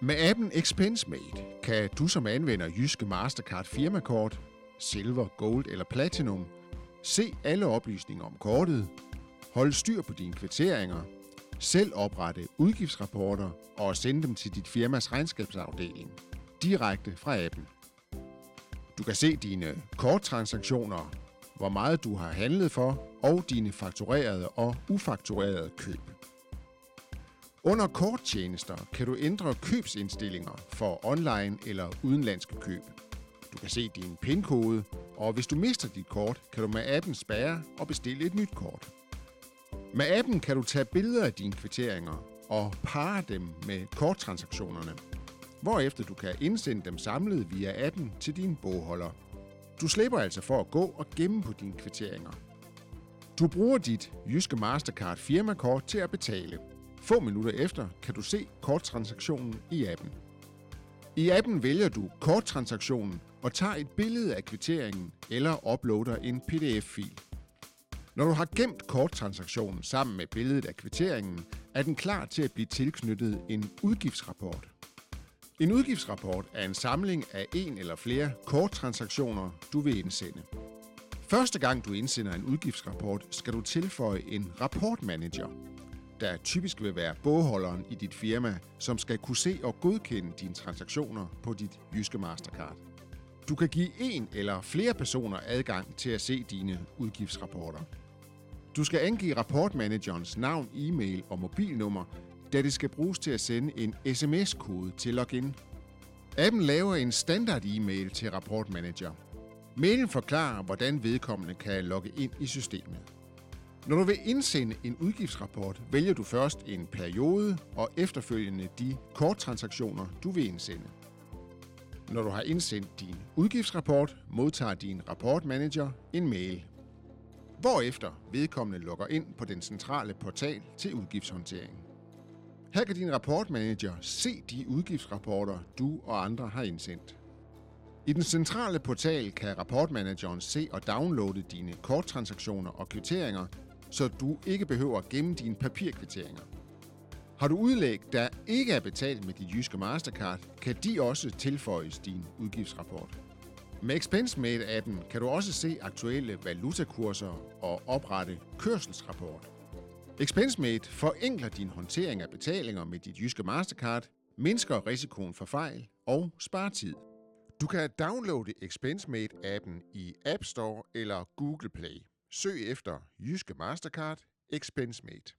Med appen ExpenseMate kan du som anvender Jyske Mastercard firmakort, Silver, Gold eller Platinum, se alle oplysninger om kortet, holde styr på dine kvitteringer, selv oprette udgiftsrapporter og sende dem til dit firmas regnskabsafdeling direkte fra appen. Du kan se dine korttransaktioner, hvor meget du har handlet for og dine fakturerede og ufakturerede køb. Under korttjenester kan du ændre købsindstillinger for online eller udenlandske køb. Du kan se din PIN-kode, og hvis du mister dit kort, kan du med appen spærre og bestille et nyt kort. Med appen kan du tage billeder af dine kvitteringer og parre dem med korttransaktionerne, hvorefter du kan indsende dem samlet via appen til din bogholder. Du slipper altså for at gå og gemme på dine kvitteringer. Du bruger dit Jyske Mastercard firmakort til at betale. Få minutter efter kan du se korttransaktionen i appen. I appen vælger du korttransaktionen og tager et billede af kvitteringen eller uploader en pdf-fil. Når du har gemt korttransaktionen sammen med billedet af kvitteringen, er den klar til at blive tilknyttet en udgiftsrapport. En udgiftsrapport er en samling af en eller flere korttransaktioner, du vil indsende. Første gang du indsender en udgiftsrapport, skal du tilføje en rapportmanager, der typisk vil være bogholderen i dit firma, som skal kunne se og godkende dine transaktioner på dit Jyske Mastercard. Du kan give en eller flere personer adgang til at se dine udgiftsrapporter. Du skal angive rapportmanagerens navn, e-mail og mobilnummer, da det skal bruges til at sende en sms-kode til login. Appen laver en standard e-mail til rapportmanager. Mailen forklarer, hvordan vedkommende kan logge ind i systemet. Når du vil indsende en udgiftsrapport, vælger du først en periode og efterfølgende de korttransaktioner, du vil indsende. Når du har indsendt din udgiftsrapport, modtager din rapportmanager en mail. Hvorefter vedkommende logger ind på den centrale portal til udgiftshåndtering. Her kan din rapportmanager se de udgiftsrapporter, du og andre har indsendt. I den centrale portal kan rapportmanageren se og downloade dine korttransaktioner og kvitteringer, så du ikke behøver at gemme dine papirkvitteringer. Har du udlæg, der ikke er betalt med dit jyske Mastercard, kan de også tilføjes din udgiftsrapport. Med ExpenseMate-appen kan du også se aktuelle valutakurser og oprette kørselsrapport. ExpenseMate forenkler din håndtering af betalinger med dit jyske Mastercard, mindsker risikoen for fejl og sparer tid. Du kan downloade ExpenseMate-appen i App Store eller Google Play. Søg efter Jyske Mastercard ExpenseMate.